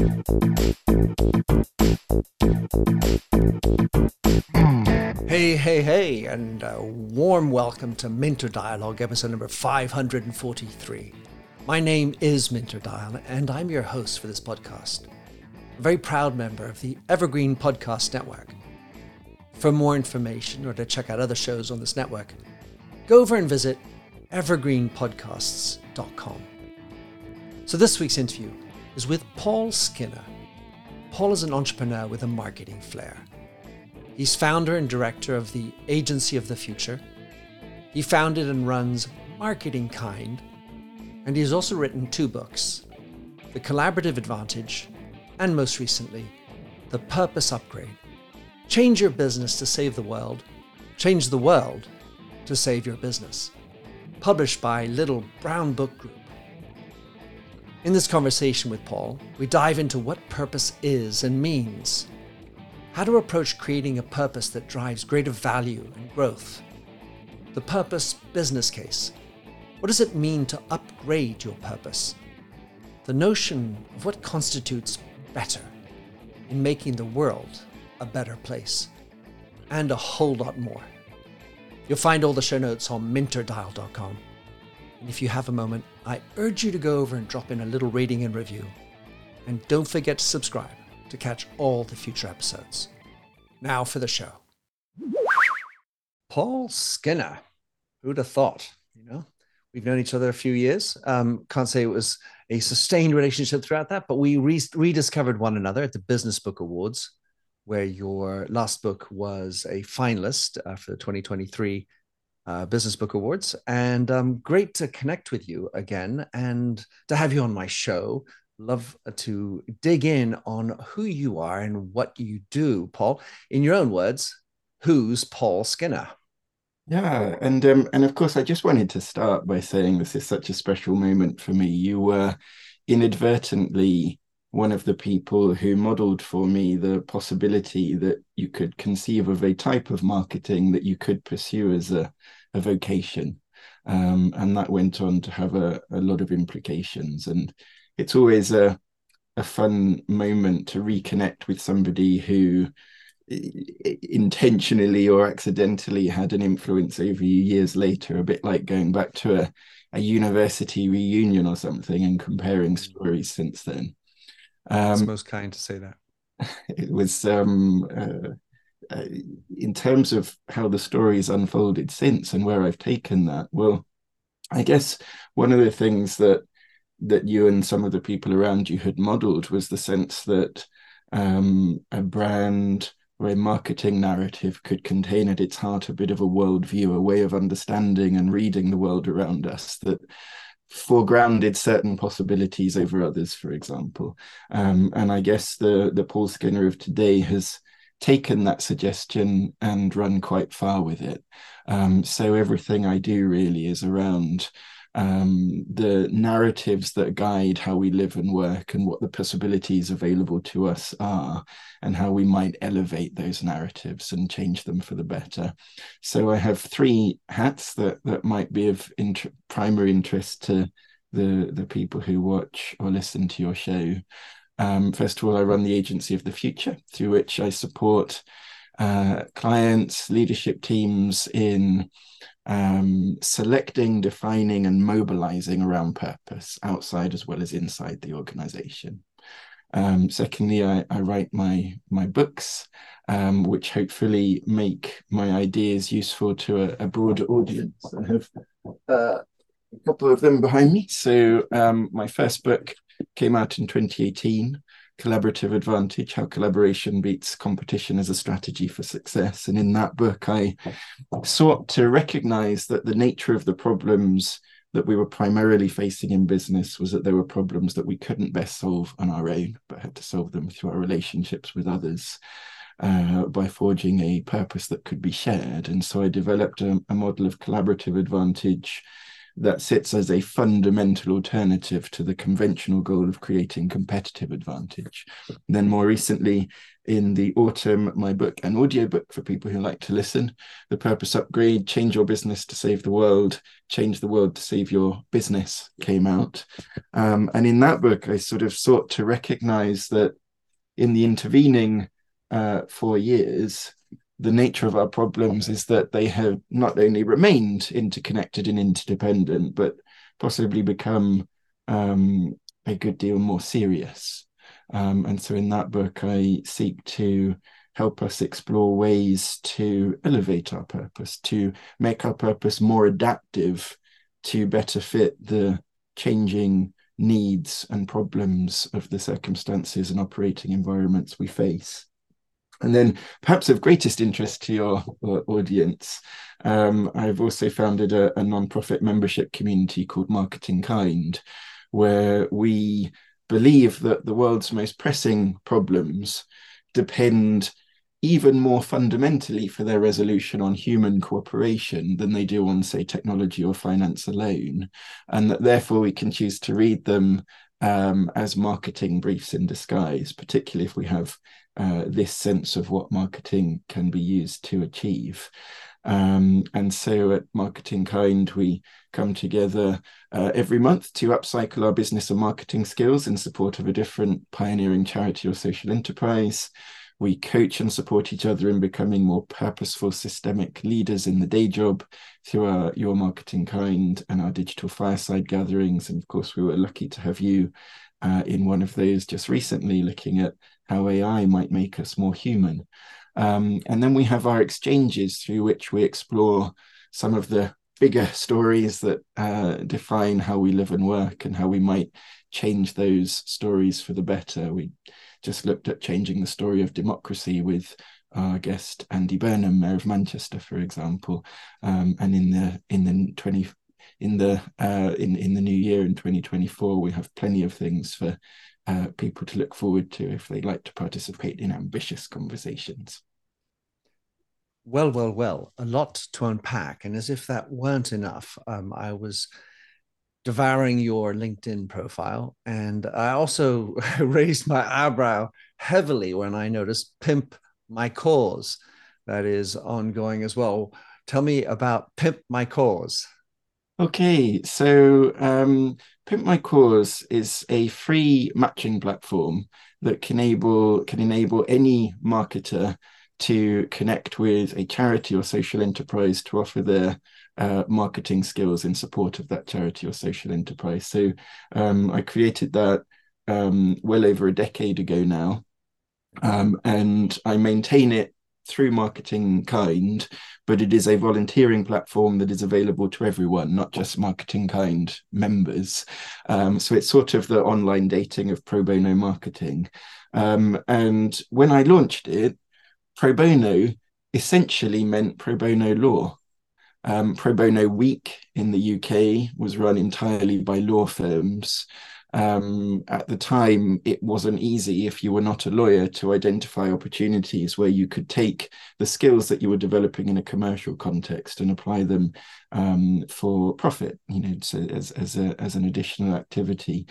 Hey, hey, hey, and a warm welcome to Minter Dialogue, episode number 543. My name is Minter Dial, and I'm your host for this podcast. A very proud member of the Evergreen Podcast Network. For more information or to check out other shows on this network, go over and visit evergreenpodcasts.com. So, this week's interview is with Paul Skinner. Paul is an entrepreneur with a marketing flair. He's founder and director of the Agency of the Future. He founded and runs Marketing Kind, and he has also written two books The Collaborative Advantage, and most recently, The Purpose Upgrade. Change your business to save the world, change the world to save your business. Published by Little Brown Book Group. In this conversation with Paul, we dive into what purpose is and means how to approach creating a purpose that drives greater value and growth. The purpose business case. What does it mean to upgrade your purpose? The notion of what constitutes better in making the world a better place. And a whole lot more. You'll find all the show notes on minterdial.com. And if you have a moment, I urge you to go over and drop in a little rating and review. And don't forget to subscribe to catch all the future episodes. Now for the show. Paul Skinner. Who'd have thought? You know, we've known each other a few years. Um, can't say it was a sustained relationship throughout that, but we re- rediscovered one another at the Business Book Awards, where your last book was a finalist uh, for the 2023 uh, Business Book Awards. And um, great to connect with you again and to have you on my show love to dig in on who you are and what you do, Paul. In your own words, who's Paul Skinner? Yeah, and um, and of course, I just wanted to start by saying this is such a special moment for me. You were inadvertently one of the people who modeled for me the possibility that you could conceive of a type of marketing that you could pursue as a, a vocation. Um, and that went on to have a, a lot of implications. And it's always a a fun moment to reconnect with somebody who intentionally or accidentally had an influence over you years later a bit like going back to a, a university reunion or something and comparing mm. stories since then um, it's most kind to say that it was um, uh, uh, in terms of how the story's unfolded since and where i've taken that well i guess one of the things that that you and some of the people around you had modeled was the sense that um, a brand or a marketing narrative could contain at its heart a bit of a worldview, a way of understanding and reading the world around us that foregrounded certain possibilities over others, for example. Um, and I guess the the Paul Skinner of today has taken that suggestion and run quite far with it. Um, so everything I do really is around um, the narratives that guide how we live and work and what the possibilities available to us are and how we might elevate those narratives and change them for the better so i have three hats that that might be of int- primary interest to the the people who watch or listen to your show um, first of all i run the agency of the future through which i support uh, clients leadership teams in um, selecting, defining, and mobilizing around purpose outside as well as inside the organization. Um, secondly, I, I, write my my books, um, which hopefully make my ideas useful to a, a broader audience. I have uh, a couple of them behind me. So um, my first book came out in 2018 collaborative advantage how collaboration beats competition as a strategy for success. And in that book i sought to recognize that the nature of the problems that we were primarily facing in business was that there were problems that we couldn't best solve on our own but had to solve them through our relationships with others uh, by forging a purpose that could be shared. And so i developed a, a model of collaborative advantage that sits as a fundamental alternative to the conventional goal of creating competitive advantage. Then more recently, in the autumn, my book, an audiobook for people who like to listen, The Purpose Upgrade, Change Your Business to Save the World, Change the World to Save Your Business came out. Um, and in that book, I sort of sought to recognize that in the intervening uh, four years, the nature of our problems is that they have not only remained interconnected and interdependent, but possibly become um, a good deal more serious. Um, and so in that book, I seek to help us explore ways to elevate our purpose, to make our purpose more adaptive, to better fit the changing needs and problems of the circumstances and operating environments we face. And then, perhaps of greatest interest to your uh, audience, um, I've also founded a, a non-profit membership community called Marketing Kind, where we believe that the world's most pressing problems depend even more fundamentally for their resolution on human cooperation than they do on, say, technology or finance alone. And that therefore we can choose to read them um, as marketing briefs in disguise, particularly if we have uh, this sense of what marketing can be used to achieve. Um, and so at Marketing Kind, we come together uh, every month to upcycle our business and marketing skills in support of a different pioneering charity or social enterprise. We coach and support each other in becoming more purposeful, systemic leaders in the day job through our Your Marketing Kind and our digital fireside gatherings. And of course, we were lucky to have you uh, in one of those just recently, looking at how AI might make us more human. Um, and then we have our exchanges through which we explore some of the bigger stories that uh, define how we live and work and how we might change those stories for the better. We just looked at changing the story of democracy with our guest Andy Burnham, Mayor of Manchester, for example, um, and in the in the twenty in the uh, in in the new year in 2024, we have plenty of things for uh, people to look forward to if they'd like to participate in ambitious conversations. Well, well, well, a lot to unpack. And as if that weren't enough, um, I was devouring your LinkedIn profile. And I also raised my eyebrow heavily when I noticed Pimp My Cause, that is ongoing as well. Tell me about Pimp My Cause. Okay, so um, Pimp My Cause is a free matching platform that can enable can enable any marketer to connect with a charity or social enterprise to offer their uh, marketing skills in support of that charity or social enterprise. So um, I created that um, well over a decade ago now, um, and I maintain it through Marketing Kind, but it is a volunteering platform that is available to everyone, not just Marketing Kind members. Um, so it's sort of the online dating of pro bono marketing. Um, and when I launched it, pro bono essentially meant pro bono law. Um, pro bono week in the UK was run entirely by law firms. Um, at the time, it wasn't easy if you were not a lawyer to identify opportunities where you could take the skills that you were developing in a commercial context and apply them um, for profit, you know, so as as a, as an additional activity.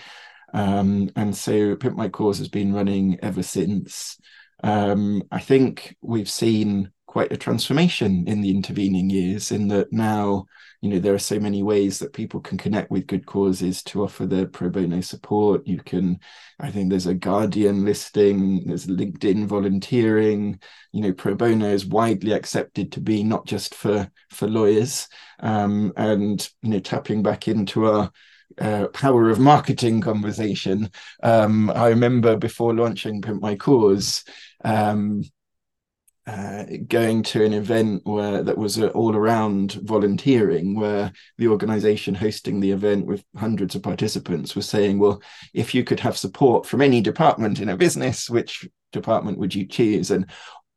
Um, and so Pimp My Cause has been running ever since. Um, I think we've seen quite a transformation in the intervening years in that now you know there are so many ways that people can connect with good causes to offer their pro bono support you can i think there's a guardian listing there's linkedin volunteering you know pro bono is widely accepted to be not just for for lawyers um, and you know tapping back into our uh, power of marketing conversation. Um, I remember before launching Pimp My Cause, um, uh, going to an event where that was uh, all around volunteering, where the organization hosting the event with hundreds of participants was saying, well, if you could have support from any department in a business, which department would you choose? And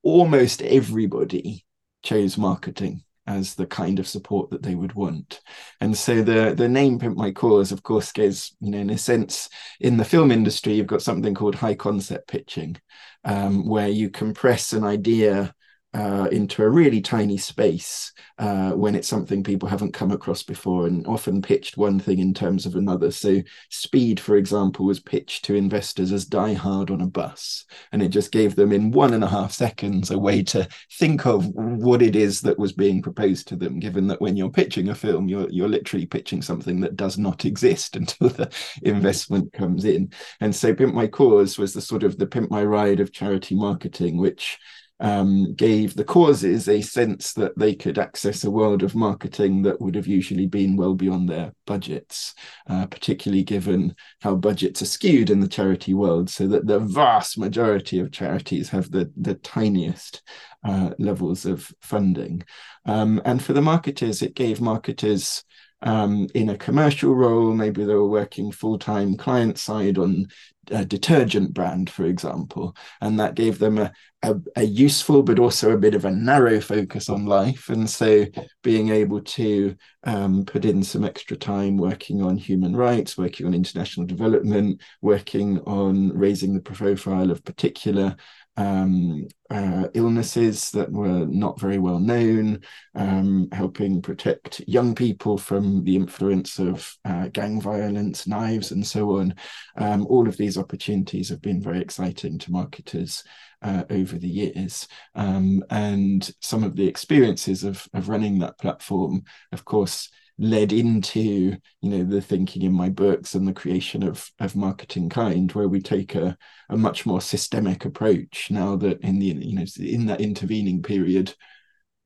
almost everybody chose marketing as the kind of support that they would want. And so the the name Pimp My Cause, of course, goes, you know, in a sense, in the film industry, you've got something called high concept pitching, um, where you compress an idea uh, into a really tiny space uh, when it's something people haven't come across before and often pitched one thing in terms of another. So, speed, for example, was pitched to investors as die hard on a bus. And it just gave them in one and a half seconds a way to think of what it is that was being proposed to them, given that when you're pitching a film, you're, you're literally pitching something that does not exist until the investment comes in. And so, Pimp My Cause was the sort of the Pimp My Ride of charity marketing, which um, gave the causes a sense that they could access a world of marketing that would have usually been well beyond their budgets, uh, particularly given how budgets are skewed in the charity world, so that the vast majority of charities have the, the tiniest uh, levels of funding. Um, and for the marketers, it gave marketers um, in a commercial role. Maybe they were working full time client side on a detergent brand, for example, and that gave them a, a, a, useful but also a bit of a narrow focus on life. And so being able to um, put in some extra time working on human rights, working on international development, working on raising the profile of particular um, uh, illnesses that were not very well known, um, helping protect young people from the influence of uh, gang violence, knives, and so on. Um, all of these opportunities have been very exciting to marketers uh, over the years. Um, and some of the experiences of, of running that platform, of course, led into you know the thinking in my books and the creation of of marketing kind where we take a, a much more systemic approach now that in the you know in that intervening period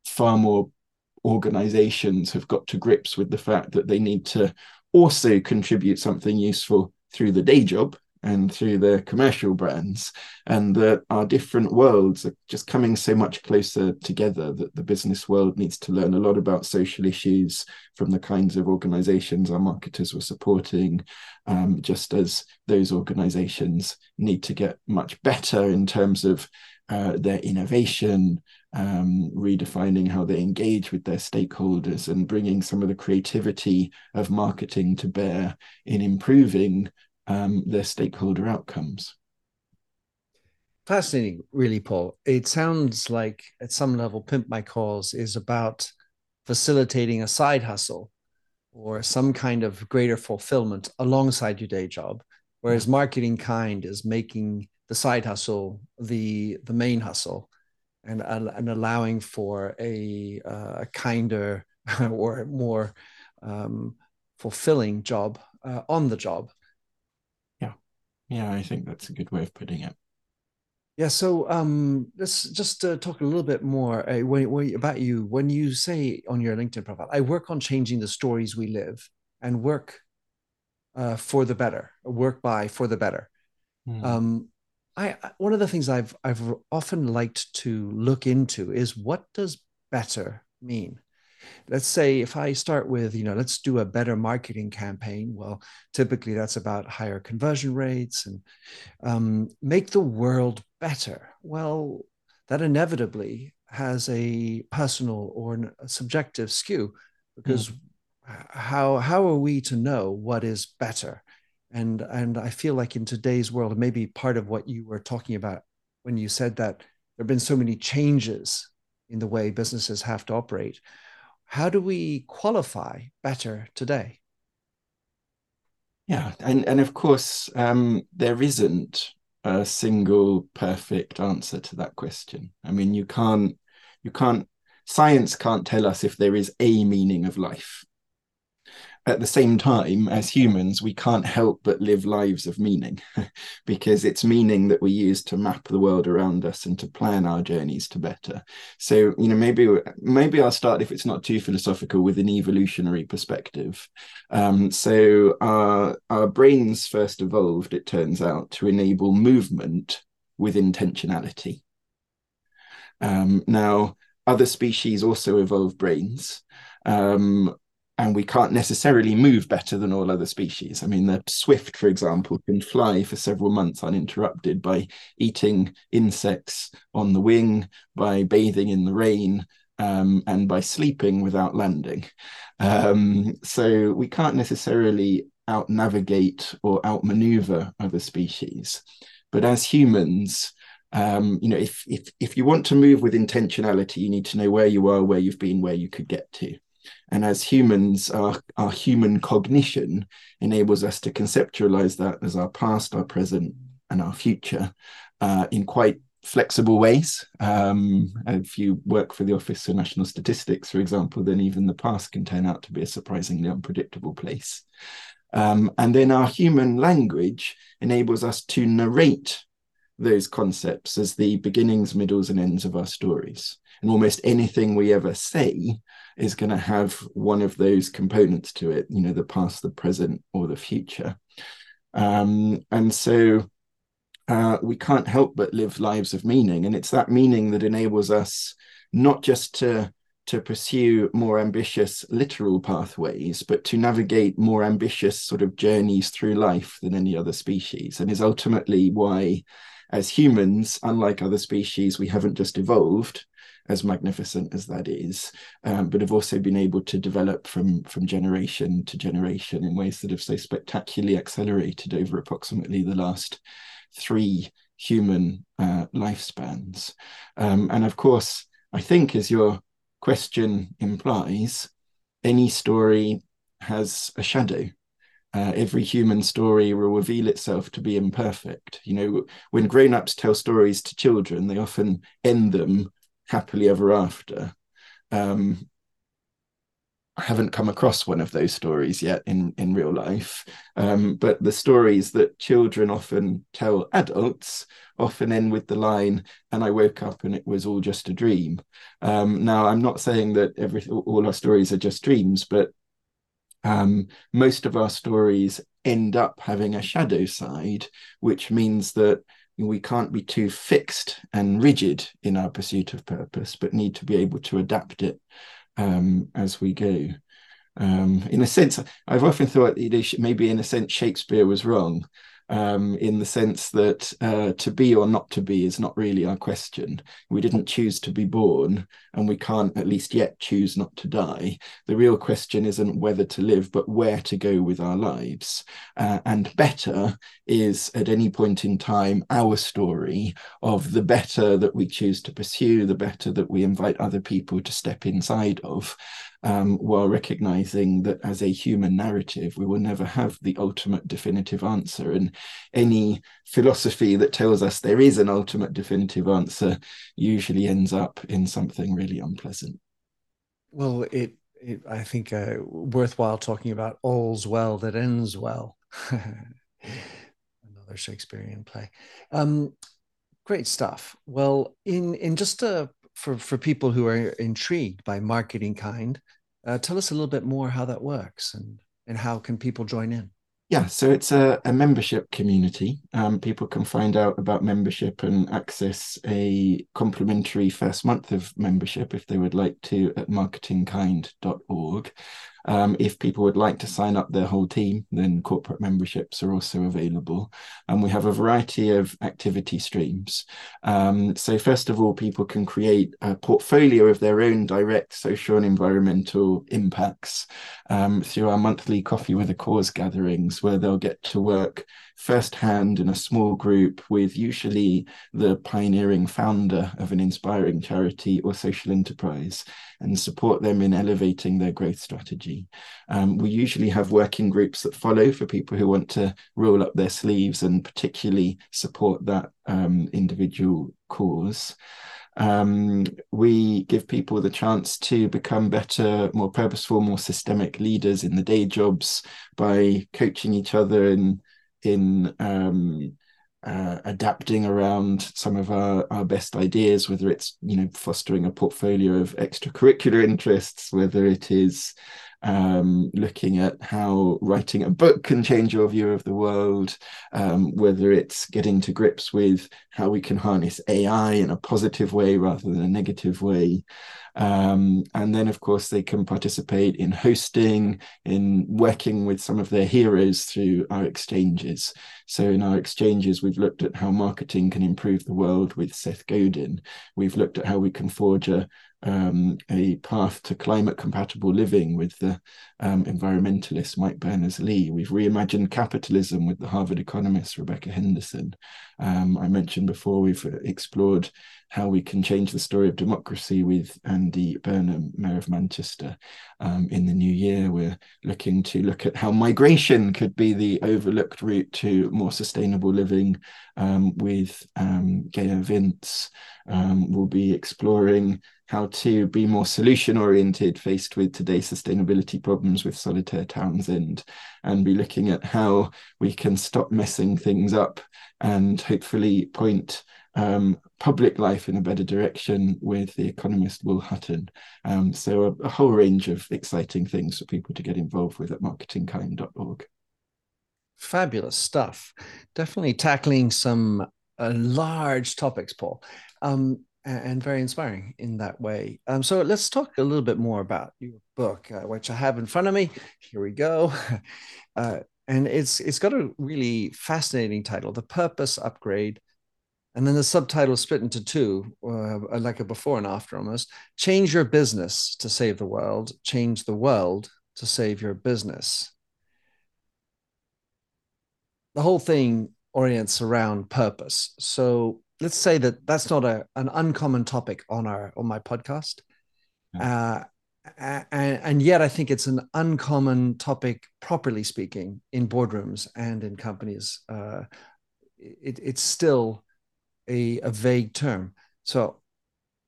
far more organizations have got to grips with the fact that they need to also contribute something useful through the day job and through the commercial brands, and that our different worlds are just coming so much closer together that the business world needs to learn a lot about social issues from the kinds of organizations our marketers were supporting, um, just as those organizations need to get much better in terms of uh, their innovation, um, redefining how they engage with their stakeholders, and bringing some of the creativity of marketing to bear in improving um, their stakeholder outcomes. Fascinating, really, Paul. It sounds like at some level, Pimp My Cause is about facilitating a side hustle or some kind of greater fulfillment alongside your day job, whereas mm-hmm. marketing kind is making the side hustle the the main hustle and and allowing for a uh, a kinder or more um, fulfilling job uh, on the job yeah, I think that's a good way of putting it. Yeah, so um, let's just uh, talk a little bit more uh, when, when, about you. When you say on your LinkedIn profile, I work on changing the stories we live and work uh, for the better, work by for the better. Mm. Um, I one of the things I've I've often liked to look into is what does better mean? Let's say if I start with, you know, let's do a better marketing campaign. Well, typically that's about higher conversion rates and um, make the world better. Well, that inevitably has a personal or a subjective skew because mm. how how are we to know what is better? And and I feel like in today's world, maybe part of what you were talking about when you said that there have been so many changes in the way businesses have to operate how do we qualify better today? Yeah, and and of course, um, there isn't a single perfect answer to that question. I mean, you can't you can't science can't tell us if there is a meaning of life at the same time, as humans, we can't help but live lives of meaning because it's meaning that we use to map the world around us and to plan our journeys to better. So, you know, maybe maybe I'll start if it's not too philosophical with an evolutionary perspective. Um, so, our our brains first evolved, it turns out, to enable movement with intentionality. Um, now, other species also evolve brains. Um, and we can't necessarily move better than all other species. I mean, the swift, for example, can fly for several months uninterrupted by eating insects on the wing, by bathing in the rain, um, and by sleeping without landing. Um, so we can't necessarily out navigate or outmaneuver other species. But as humans, um, you know, if if if you want to move with intentionality, you need to know where you are, where you've been, where you could get to. And as humans, our, our human cognition enables us to conceptualize that as our past, our present, and our future uh, in quite flexible ways. Um, if you work for the Office for National Statistics, for example, then even the past can turn out to be a surprisingly unpredictable place. Um, and then our human language enables us to narrate those concepts as the beginnings, middles, and ends of our stories. And almost anything we ever say is going to have one of those components to it, you know, the past, the present, or the future. Um, and so uh, we can't help but live lives of meaning. And it's that meaning that enables us not just to to pursue more ambitious literal pathways, but to navigate more ambitious sort of journeys through life than any other species, and is ultimately why, as humans, unlike other species, we haven't just evolved, as magnificent as that is, um, but have also been able to develop from from generation to generation in ways that have so spectacularly accelerated over approximately the last three human uh, lifespans. Um, and of course, I think as your question implies, any story has a shadow. Uh, every human story will reveal itself to be imperfect. You know, when grown-ups tell stories to children, they often end them happily ever after. Um, I haven't come across one of those stories yet in in real life, um, but the stories that children often tell adults often end with the line, "And I woke up and it was all just a dream." Um, now, I'm not saying that every all our stories are just dreams, but um, most of our stories end up having a shadow side, which means that we can't be too fixed and rigid in our pursuit of purpose, but need to be able to adapt it um, as we go. Um, in a sense, I've often thought that maybe in a sense Shakespeare was wrong um, in the sense that uh, to be or not to be is not really our question. We didn't choose to be born, and we can't, at least yet, choose not to die. The real question isn't whether to live, but where to go with our lives. Uh, and better is, at any point in time, our story of the better that we choose to pursue, the better that we invite other people to step inside of um, while recognizing that as a human narrative, we will never have the ultimate definitive answer. And any philosophy that tells us there is an ultimate definitive answer usually ends up in something really unpleasant. Well, it, it I think, uh, worthwhile talking about all's well that ends well. Another Shakespearean play. Um, great stuff. Well, in in just a for for people who are intrigued by marketing kind uh, tell us a little bit more how that works and, and how can people join in? Yeah, so it's a, a membership community. Um, people can find out about membership and access a complimentary first month of membership if they would like to at marketingkind.org. Um, if people would like to sign up their whole team, then corporate memberships are also available. And we have a variety of activity streams. Um, so, first of all, people can create a portfolio of their own direct social and environmental impacts um, through our monthly Coffee with a Cause gatherings, where they'll get to work firsthand in a small group with usually the pioneering founder of an inspiring charity or social enterprise and support them in elevating their growth strategy. Um, we usually have working groups that follow for people who want to roll up their sleeves and particularly support that um, individual cause. Um, we give people the chance to become better, more purposeful, more systemic leaders in the day jobs by coaching each other in in um, uh, adapting around some of our, our best ideas, whether it's you know fostering a portfolio of extracurricular interests, whether it is um, looking at how writing a book can change your view of the world, um, whether it's getting to grips with how we can harness AI in a positive way rather than a negative way. Um, and then, of course, they can participate in hosting, in working with some of their heroes through our exchanges. So, in our exchanges, we've looked at how marketing can improve the world with Seth Godin. We've looked at how we can forge a um, a path to climate compatible living with the um, environmentalist Mike Berners Lee. We've reimagined capitalism with the Harvard economist Rebecca Henderson. Um, I mentioned before we've explored how we can change the story of democracy with Andy Burnham, Mayor of Manchester. Um, in the new year, we're looking to look at how migration could be the overlooked route to more sustainable living um, with um, Gaia Vince. Um, we'll be exploring how to be more solution oriented faced with today's sustainability problems with Solitaire Townsend and be looking at how we can stop messing things up and hopefully point um, public life in a better direction with the economist Will Hutton. Um, so a, a, whole range of exciting things for people to get involved with at marketingkind.org. Fabulous stuff. Definitely tackling some uh, large topics, Paul, um, and, very inspiring in that way. Um, so let's talk a little bit more about your book, uh, which I have in front of me. Here we go. Uh, and it's it's got a really fascinating title, "The Purpose Upgrade and then the subtitle split into two, uh, like a before and after almost. Change your business to save the world. Change the world to save your business. The whole thing orients around purpose. So let's say that that's not a an uncommon topic on our on my podcast. Uh, and, and, yet I think it's an uncommon topic, properly speaking, in boardrooms and in companies. Uh, it, it's still a, a vague term. So,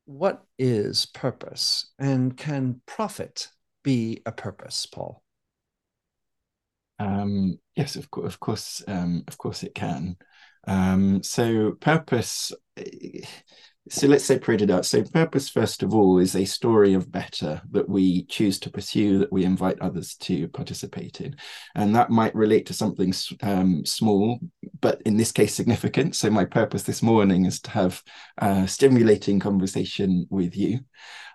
what is purpose, and can profit be a purpose, Paul? Um, yes, of course, of course, um, of course, it can. Um, so, purpose so let's separate it out. So, purpose, first of all, is a story of better that we choose to pursue, that we invite others to participate in. And that might relate to something um, small, but in this case, significant. So, my purpose this morning is to have a stimulating conversation with you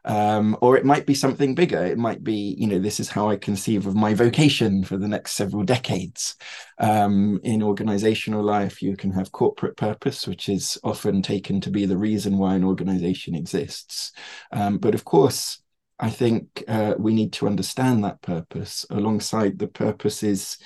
um, or it might be something bigger. It might be, you know, this is how I conceive of my vocation for the next several decades. Um, in organizational life, you can have corporate purpose, which is often taken to be the reason why an organization exists. Um, but of course, I think uh, we need to understand that purpose alongside the purposes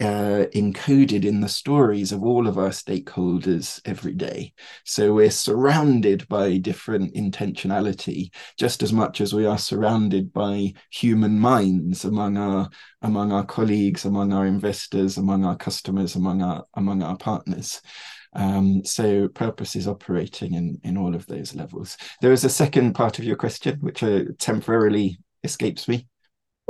uh, encoded in the stories of all of our stakeholders every day. So we're surrounded by different intentionality just as much as we are surrounded by human minds among our among our colleagues, among our investors, among our customers, among our among our partners. Um, so purpose is operating in in all of those levels. There is a second part of your question which uh, temporarily escapes me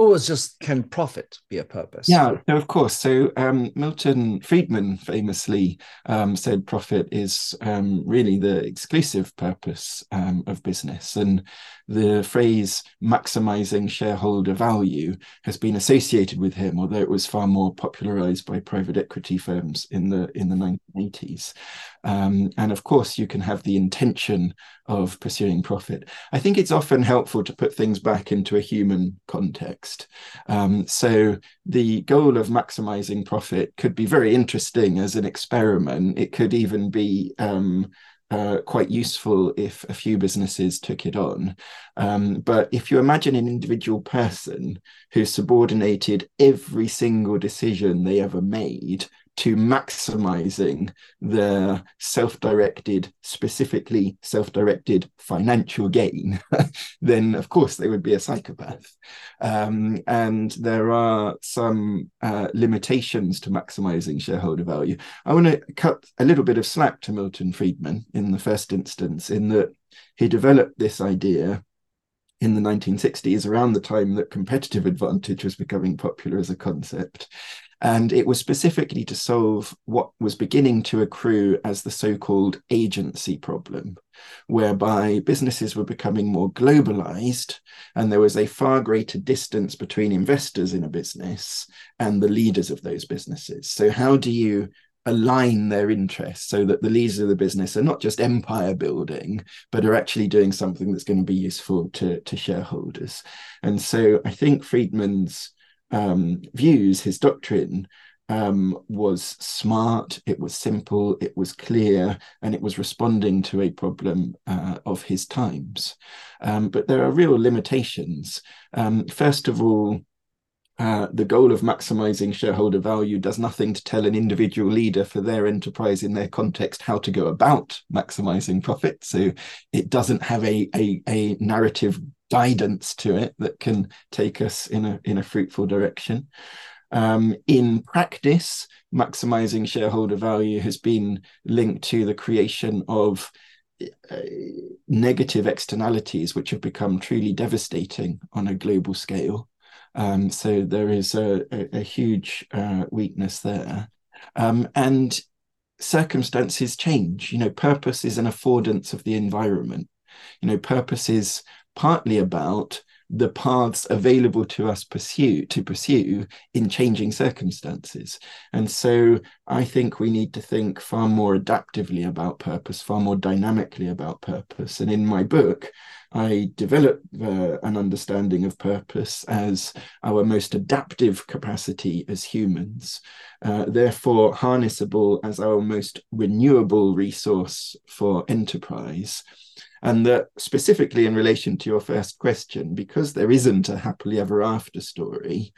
or it's just can profit be a purpose? Yeah, no, of course. So um, Milton Friedman famously um, said profit is um, really the exclusive purpose um, of business, and the phrase maximizing shareholder value has been associated with him, although it was far more popularized by private equity firms in the in the 1980s. Um, and of course, you can have the intention of pursuing profit. I think it's often helpful to put things back into a human context. Um, so the goal of maximizing profit could be very interesting as an experiment. It could even be um, uh, quite useful if a few businesses took it on. Um, but if you imagine an individual person who subordinated every single decision they ever made to maximizing their self-directed specifically self-directed financial gain then of course they would be a psychopath um, and there are some uh, limitations to maximizing shareholder value i want to cut a little bit of slack to milton friedman in the first instance in that he developed this idea in the 1960s, around the time that competitive advantage was becoming popular as a concept. And it was specifically to solve what was beginning to accrue as the so called agency problem, whereby businesses were becoming more globalized and there was a far greater distance between investors in a business and the leaders of those businesses. So, how do you align their interests so that the leaders of the business are not just empire building, but are actually doing something that's going to be useful to, to shareholders. And so I think Friedman's um, views, his doctrine, um, was smart, it was simple, it was clear, and it was responding to a problem uh, of his times. Um, but there are real limitations. Um, first of all, uh, the goal of maximizing shareholder value does nothing to tell an individual leader for their enterprise in their context how to go about maximizing profit. So it doesn't have a, a, a narrative guidance to it that can take us in a in a fruitful direction. Um, in practice, maximizing shareholder value has been linked to the creation of uh, negative externalities, which have become truly devastating on a global scale. Um, so there is a, a, a huge uh, weakness there. Um, and circumstances change. You know, purpose is an affordance of the environment. You know, purpose is partly about the paths available to us pursue to pursue in changing circumstances. And so i think we need to think far more adaptively about purpose far more dynamically about purpose. And in my book i develop uh, an understanding of purpose as our most adaptive capacity as humans uh, therefore harnessable as our most renewable resource for enterprise and that specifically in relation to your first question, because there isn't a happily ever after story,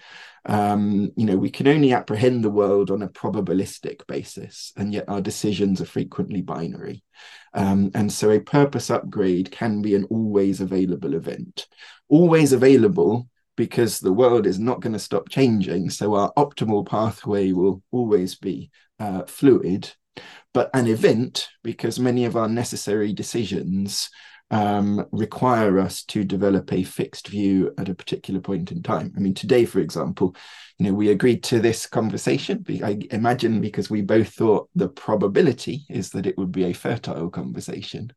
um, you know, we can only apprehend the world on a probabilistic basis, and yet our decisions are frequently binary. Um, and so a purpose upgrade can be an always available event. Always available because the world is not going to stop changing. So our optimal pathway will always be uh, fluid but an event because many of our necessary decisions um, require us to develop a fixed view at a particular point in time. I mean, today, for example, you know, we agreed to this conversation. I imagine because we both thought the probability is that it would be a fertile conversation.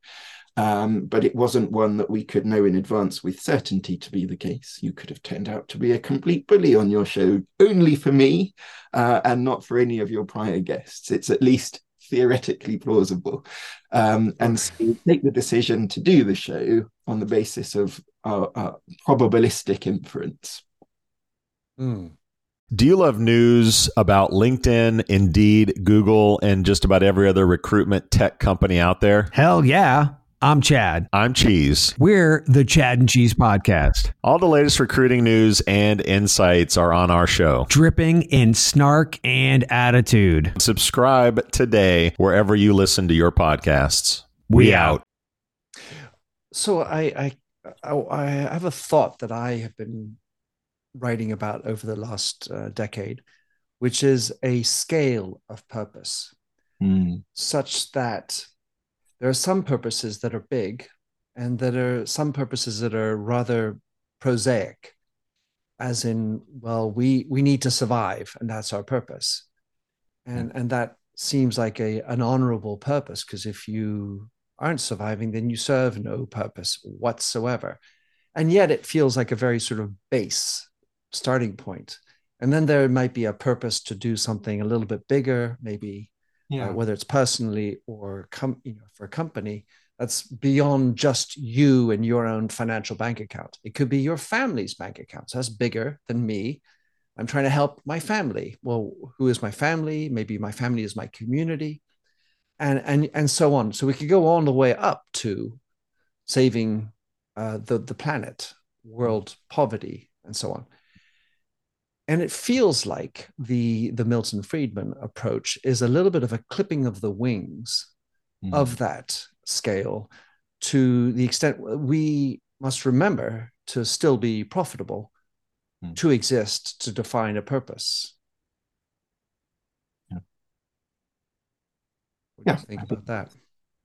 Um, but it wasn't one that we could know in advance with certainty to be the case. You could have turned out to be a complete bully on your show, only for me uh, and not for any of your prior guests. It's at least theoretically plausible. Um, and so we take the decision to do the show on the basis of our, our probabilistic inference. Mm. Do you love news about LinkedIn, Indeed, Google, and just about every other recruitment tech company out there? Hell yeah. I'm Chad. I'm Cheese. We're the Chad and Cheese Podcast. All the latest recruiting news and insights are on our show, dripping in snark and attitude. Subscribe today wherever you listen to your podcasts. We, we out. So I, I I have a thought that I have been writing about over the last uh, decade, which is a scale of purpose, mm. such that there are some purposes that are big and that are some purposes that are rather prosaic as in well we we need to survive and that's our purpose. And hmm. and that seems like a an honorable purpose because if you aren't surviving then you serve no purpose whatsoever. And yet it feels like a very sort of base starting point. And then there might be a purpose to do something a little bit bigger maybe yeah. uh, whether it's personally or com- you know, for a company that's beyond just you and your own financial bank account. It could be your family's bank account. So that's bigger than me. I'm trying to help my family. Well, who is my family? Maybe my family is my community, and and and so on. So we could go all the way up to saving uh, the the planet, world poverty, and so on and it feels like the the Milton Friedman approach is a little bit of a clipping of the wings mm. of that scale to the extent we must remember to still be profitable mm. to exist to define a purpose yeah, what do yeah, you think about that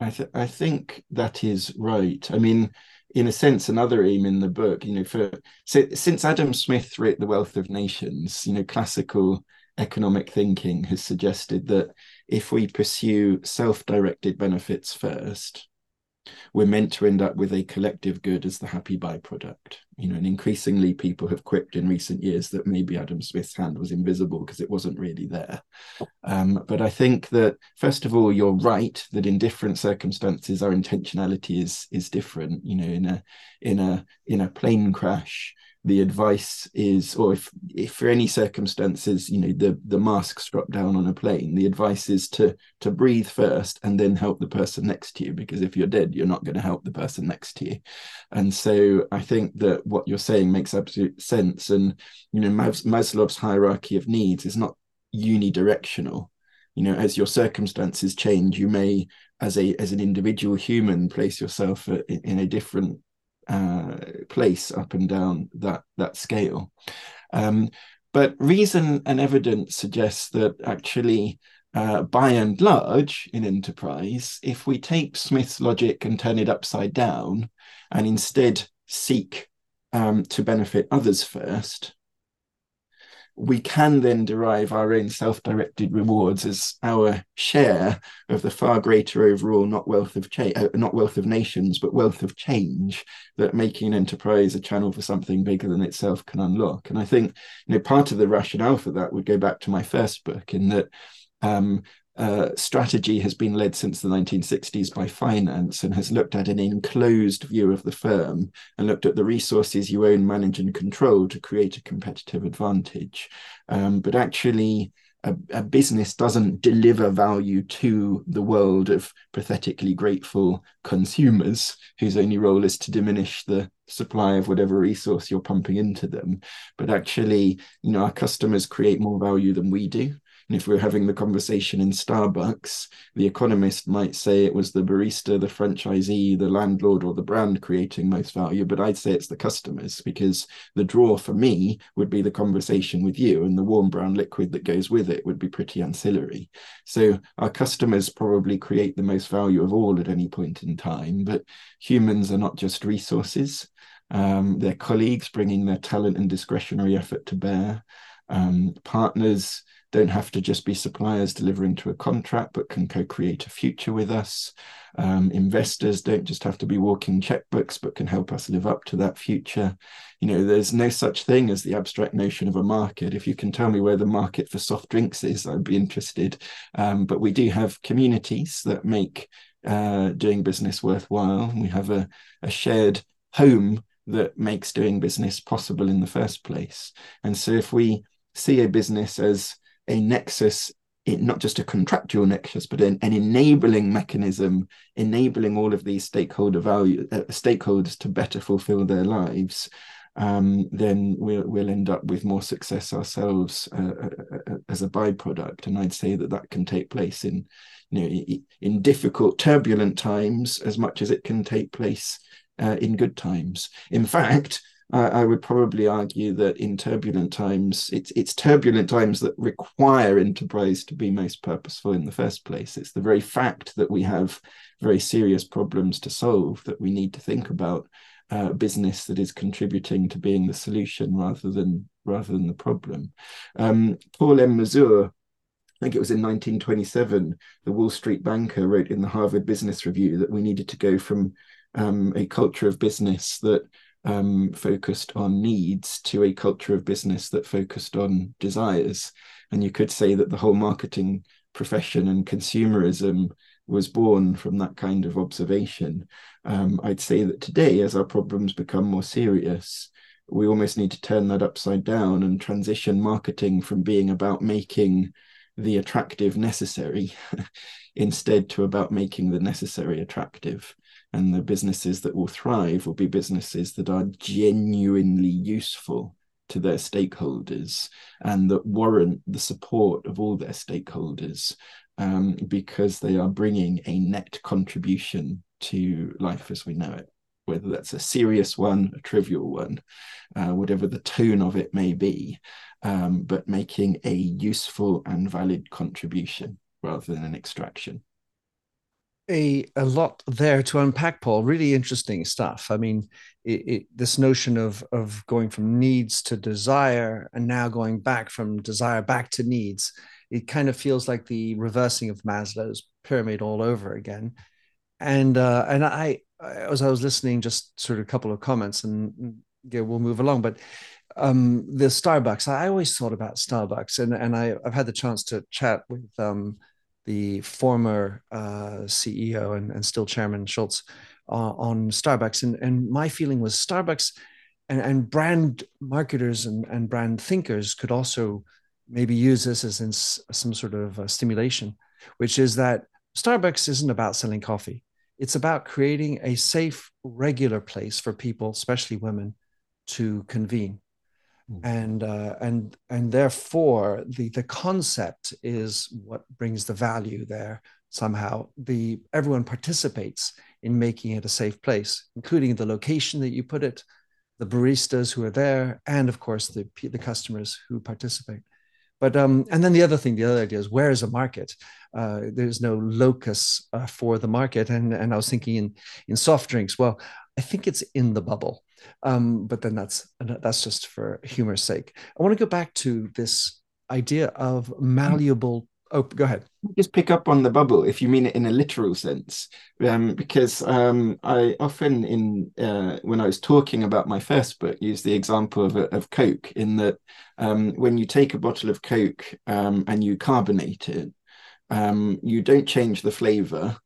I, th- I think that is right i mean in a sense another aim in the book you know for so, since adam smith wrote the wealth of nations you know classical economic thinking has suggested that if we pursue self-directed benefits first we're meant to end up with a collective good as the happy byproduct. You know, and increasingly people have quipped in recent years that maybe Adam Smith's hand was invisible because it wasn't really there. Um, but I think that first of all, you're right that in different circumstances our intentionality is is different. You know, in a in a in a plane crash, the advice is, or if, if for any circumstances, you know, the the masks drop down on a plane, the advice is to to breathe first and then help the person next to you, because if you're dead, you're not going to help the person next to you. And so I think that what you're saying makes absolute sense. And you know, Maslow's hierarchy of needs is not unidirectional. You know, as your circumstances change, you may, as a as an individual human, place yourself uh, in a different uh, place up and down that that scale. Um, but reason and evidence suggests that actually, uh, by and large, in enterprise, if we take Smith's logic and turn it upside down, and instead seek um, to benefit others first, we can then derive our own self-directed rewards as our share of the far greater overall not wealth of change, uh, not wealth of nations, but wealth of change that making an enterprise a channel for something bigger than itself can unlock. And I think you know part of the rationale for that would go back to my first book in that um, uh, strategy has been led since the 1960s by finance and has looked at an enclosed view of the firm and looked at the resources you own, manage, and control to create a competitive advantage. Um, but actually, a, a, business doesn't deliver value to the world of pathetically grateful consumers whose only role is to diminish the supply of whatever resource you're pumping into them. But actually, you know, our customers create more value than we do. And if we're having the conversation in Starbucks, the economist might say it was the barista, the franchisee, the landlord, or the brand creating most value. But I'd say it's the customers because the draw for me would be the conversation with you, and the warm brown liquid that goes with it would be pretty ancillary. So our customers probably create the most value of all at any point in time. But humans are not just resources. Um, their colleagues bringing their talent and discretionary effort to bear, um, partners don't have to just be suppliers delivering to a contract, but can co create a future with us. Um, investors don't just have to be walking checkbooks, but can help us live up to that future. You know, there's no such thing as the abstract notion of a market. If you can tell me where the market for soft drinks is, I'd be interested. Um, but we do have communities that make uh, doing business worthwhile. We have a, a shared home that makes doing business possible in the first place. And so if we see a business as a nexus not just a contractual nexus, but an, an, enabling mechanism, enabling all of these stakeholder value uh, stakeholders to better fulfill their lives, um, then we'll we'll end up with more success ourselves uh, uh, uh as a byproduct. And I'd say that that can take place in you know in difficult, turbulent times as much as it can take place uh, in good times. In fact, I, I would probably argue that in turbulent times, it's it's turbulent times that require enterprise to be most purposeful in the first place. It's the very fact that we have very serious problems to solve that we need to think about uh, business that is contributing to being the solution rather than rather than the problem. Um, Paul M. Mazur, I think it was in 1927, the Wall Street banker wrote in the Harvard Business Review that we needed to go from um, a culture of business that um, focused on needs to a culture of business that focused on desires. And you could say that the whole marketing profession and consumerism was born from that kind of observation. Um, I'd say that today, as our problems become more serious, we almost need to turn that upside down and transition marketing from being about making the attractive necessary instead to about making the necessary attractive and the businesses that will thrive will be businesses that are genuinely useful to their stakeholders and that warrant the support of all their stakeholders um, because they are bringing a net contribution to life as we know it whether that's a serious one a trivial one uh, whatever the tone of it may be um, but making a useful and valid contribution rather than an extraction a, a lot there to unpack, Paul. Really interesting stuff. I mean, it, it, this notion of of going from needs to desire, and now going back from desire back to needs. It kind of feels like the reversing of Maslow's pyramid all over again. And uh, and I, as I was listening, just sort of a couple of comments, and yeah, we'll move along. But um, the Starbucks, I always thought about Starbucks, and and I, I've had the chance to chat with um, the former uh, CEO and, and still chairman Schultz uh, on Starbucks. And, and my feeling was Starbucks and, and brand marketers and, and brand thinkers could also maybe use this as in some sort of uh, stimulation, which is that Starbucks isn't about selling coffee. It's about creating a safe, regular place for people, especially women, to convene. Mm. And uh, and and therefore the the concept is what brings the value there somehow. The everyone participates in making it a safe place, including the location that you put it, the baristas who are there, and of course the the customers who participate. But um, and then the other thing, the other idea is where is a market? Uh, there's no locus uh, for the market, and and I was thinking in in soft drinks. Well, I think it's in the bubble, um, but then that's that's just for humor's sake. I want to go back to this idea of malleable Oh, go ahead. Just pick up on the bubble if you mean it in a literal sense, um, because um, I often, in uh, when I was talking about my first book, use the example of of Coke. In that, um, when you take a bottle of Coke um, and you carbonate it, um, you don't change the flavor.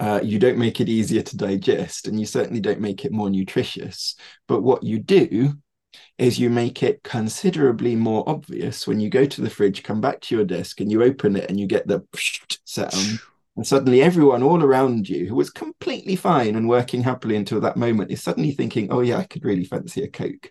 Uh, you don't make it easier to digest, and you certainly don't make it more nutritious. But what you do is you make it considerably more obvious when you go to the fridge, come back to your desk, and you open it and you get the sound. And suddenly, everyone all around you who was completely fine and working happily until that moment is suddenly thinking, oh, yeah, I could really fancy a Coke.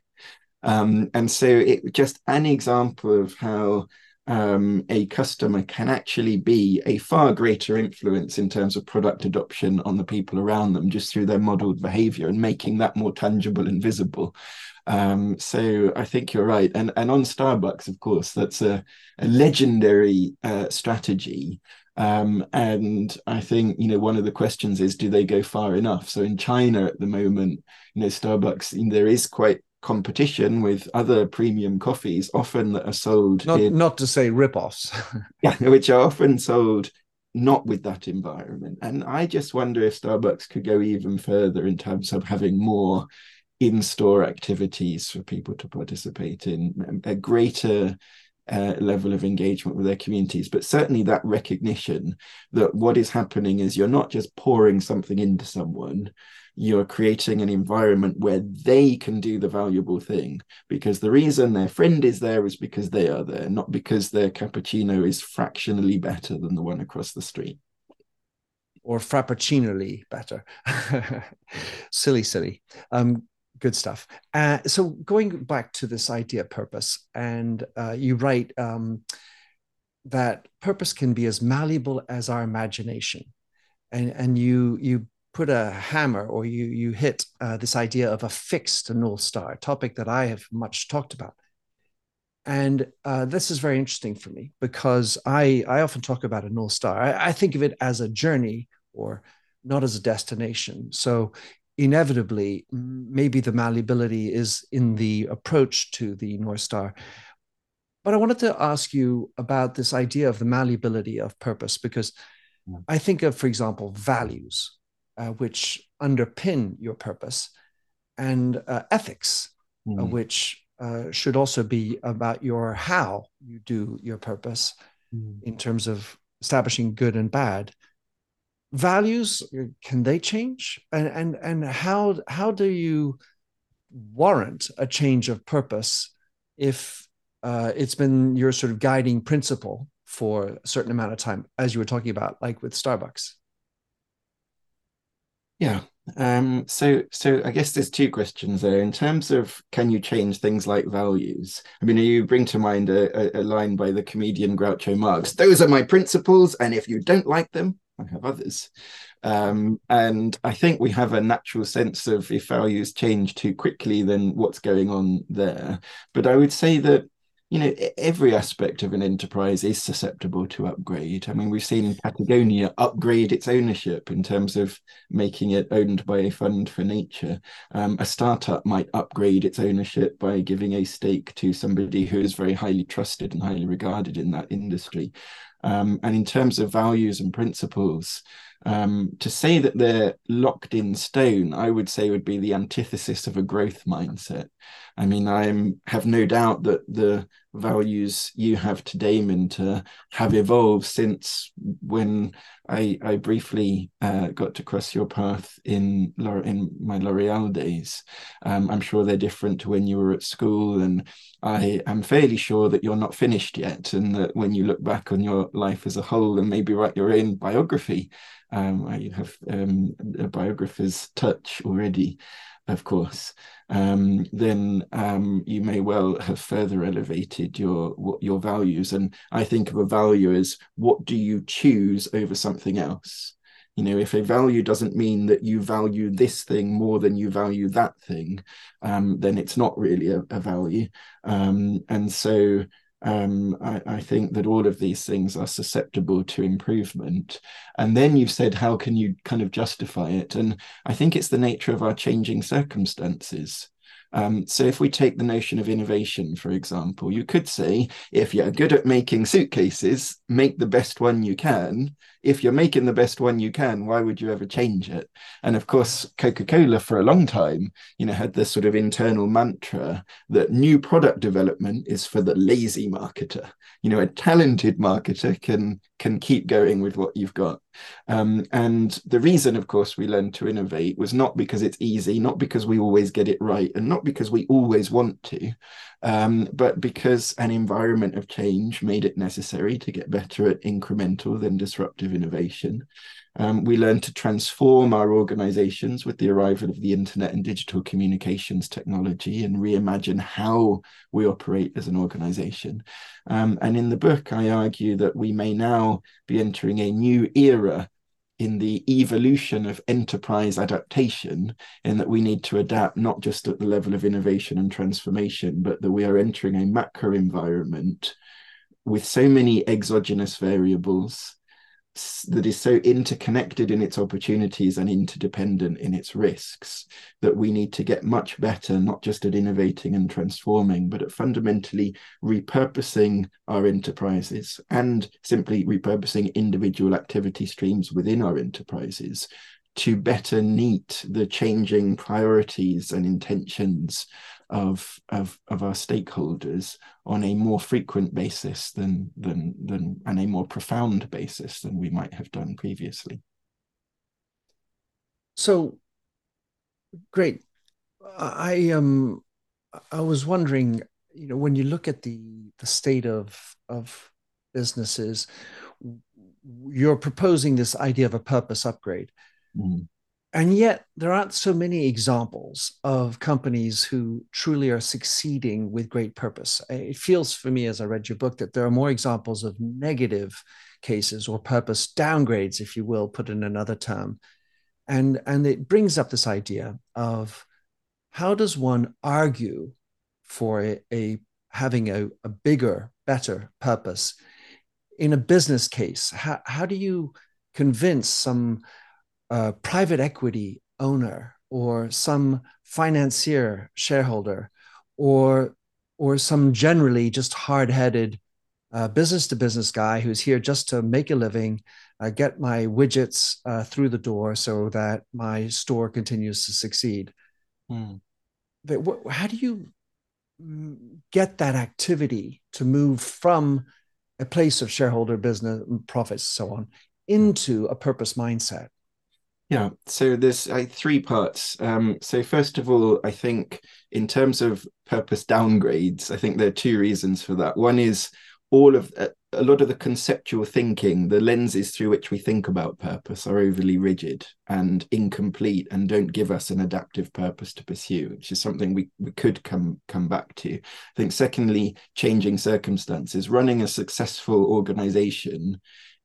Um, and so, it just an example of how um, a customer can actually be a far greater influence in terms of product adoption on the people around them just through their modeled behavior and making that more tangible and visible. Um, so I think you're right. And and on Starbucks, of course, that's a, a legendary uh, strategy. Um, and I think you know one of the questions is, do they go far enough? So in China at the moment, you know, Starbucks, you know, there is quite competition with other premium coffees, often that are sold. Not in, not to say rip-offs. yeah, which are often sold not with that environment. And I just wonder if Starbucks could go even further in terms of having more in-store activities for people to participate in, a greater uh, level of engagement with their communities, but certainly that recognition that what is happening is you're not just pouring something into someone, you're creating an environment where they can do the valuable thing. Because the reason their friend is there is because they are there, not because their cappuccino is fractionally better than the one across the street. Or frappuccinoli better. silly, silly. Um, good stuff. Uh, so going back to this idea of purpose, and uh, you write um, that purpose can be as malleable as our imagination, and and you you put a hammer or you you hit uh, this idea of a fixed north star, a topic that I have much talked about. And uh, this is very interesting for me because I I often talk about a north star. I, I think of it as a journey or not as a destination. So inevitably, maybe the malleability is in the approach to the North Star. But I wanted to ask you about this idea of the malleability of purpose, because I think of, for example, values, uh, which underpin your purpose, and uh, ethics, mm. uh, which uh, should also be about your how you do your purpose mm. in terms of establishing good and bad values can they change and and and how how do you warrant a change of purpose if uh, it's been your sort of guiding principle for a certain amount of time as you were talking about like with starbucks yeah um, so so i guess there's two questions there in terms of can you change things like values i mean you bring to mind a, a, a line by the comedian groucho marx those are my principles and if you don't like them I have others. Um, and I think we have a natural sense of if values change too quickly, then what's going on there. But I would say that you know every aspect of an enterprise is susceptible to upgrade. I mean we've seen in patagonia upgrade its ownership in terms of making it owned by a fund for nature. Um, a startup might upgrade its ownership by giving a stake to somebody who is very highly trusted and highly regarded in that industry. Um, and in terms of values and principles, um, to say that they're locked in stone, I would say would be the antithesis of a growth mindset. I mean, I have no doubt that the values you have today, Minter, have evolved since when I, I briefly uh, got to cross your path in in my L'Oreal days. Um, I'm sure they're different to when you were at school, and I am fairly sure that you're not finished yet, and that when you look back on your life as a whole and maybe write your own biography, um, you have um, a biographer's touch already of course, um, then um, you may well have further elevated your your values. And I think of a value as what do you choose over something else? You know, if a value doesn't mean that you value this thing more than you value that thing, um, then it's not really a, a value. Um, and so um, I, I, think that all of these things are susceptible to improvement. And then you've said, how can you kind of justify it? And I think it's the nature of our changing circumstances. Um, so if we take the notion of innovation, for example, you could say, if you're good at making suitcases, make the best one you can. If you're making the best one you can, why would you ever change it? And of course, Coca-Cola for a long time, you know, had this sort of internal mantra that new product development is for the lazy marketer. You know, a talented marketer can can keep going with what you've got. Um, and the reason, of course, we learned to innovate was not because it's easy, not because we always get it right, and not because we always want to, um, but because an environment of change made it necessary to get better at incremental than disruptive innovation. Um, we learned to transform our organizations with the arrival of the internet and digital communications technology and reimagine how we operate as an organization. Um, and in the book, I argue that we may now be entering a new era in the evolution of enterprise adaptation, in that we need to adapt not just at the level of innovation and transformation, but that we are entering a macro environment with so many exogenous variables that is so interconnected in its opportunities and interdependent in its risks that we need to get much better not just at innovating and transforming but at fundamentally repurposing our enterprises and simply repurposing individual activity streams within our enterprises to better meet the changing priorities and intentions of, of, of our stakeholders on a more frequent basis than, than, than, and a more profound basis than we might have done previously. So, great. I um, I was wondering, you know, when you look at the the state of of businesses, you're proposing this idea of a purpose upgrade. Mm and yet there aren't so many examples of companies who truly are succeeding with great purpose. It feels for me as i read your book that there are more examples of negative cases or purpose downgrades if you will put in another term. And and it brings up this idea of how does one argue for a, a having a, a bigger better purpose? In a business case how, how do you convince some a private equity owner or some financier shareholder or or some generally just hard-headed business to business guy who's here just to make a living uh, get my widgets uh, through the door so that my store continues to succeed mm. but wh- how do you get that activity to move from a place of shareholder business profits so on into a purpose mindset yeah, so there's uh, three parts. Um, so first of all, I think in terms of purpose downgrades, I think there are two reasons for that. One is all of uh, a lot of the conceptual thinking, the lenses through which we think about purpose are overly rigid and incomplete and don't give us an adaptive purpose to pursue, which is something we, we could come come back to. I think secondly, changing circumstances, running a successful organization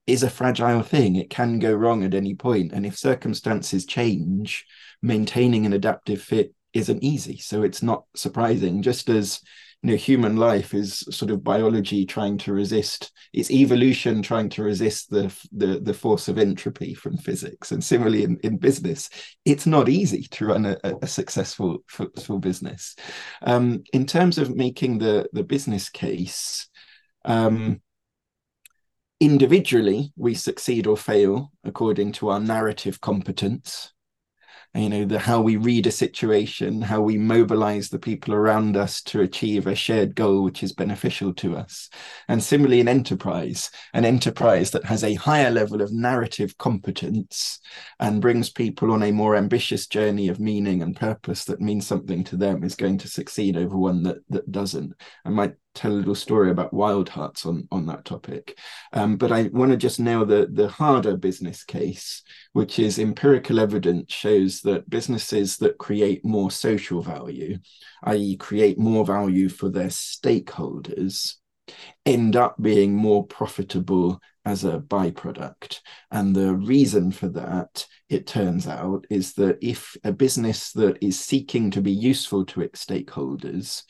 is a fragile thing. It can go wrong at any point. And if circumstances change, maintaining an adaptive fit isn't easy. So it's not surprising, just as you know, human life is sort of biology trying to resist, it's evolution trying to resist the the, the force of entropy from physics. And similarly in, in business, it's not easy to run a, a successful, business. Um, in terms of making the, the business case, um, individually we succeed or fail according to our narrative competence. You know the how we read a situation how we mobilize the people around us to achieve a shared goal which is beneficial to us. And similarly in enterprise an enterprise that has a higher level of narrative competence and brings people on a more ambitious journey of meaning and purpose that means something to them is going to succeed over one that that doesn't. I might tell a little story about wild hearts on on that topic um, but i want to just nail the the harder business case which is empirical evidence shows that businesses that create more social value i.e create more value for their stakeholders end up being more profitable as a byproduct. And the reason for that, it turns out, is that if a business that is seeking to be useful to its stakeholders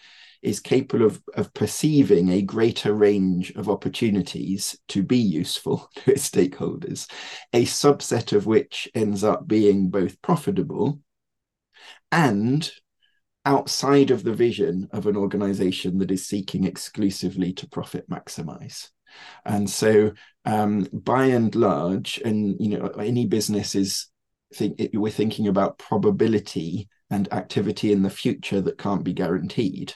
is capable of, of perceiving a greater range of opportunities to be useful to its stakeholders, a subset of which ends up being both profitable and outside of the vision of an organization that is seeking exclusively to profit maximize. And so, um, by and large, and you know, any business is think we're thinking about probability and activity in the future that can't be guaranteed.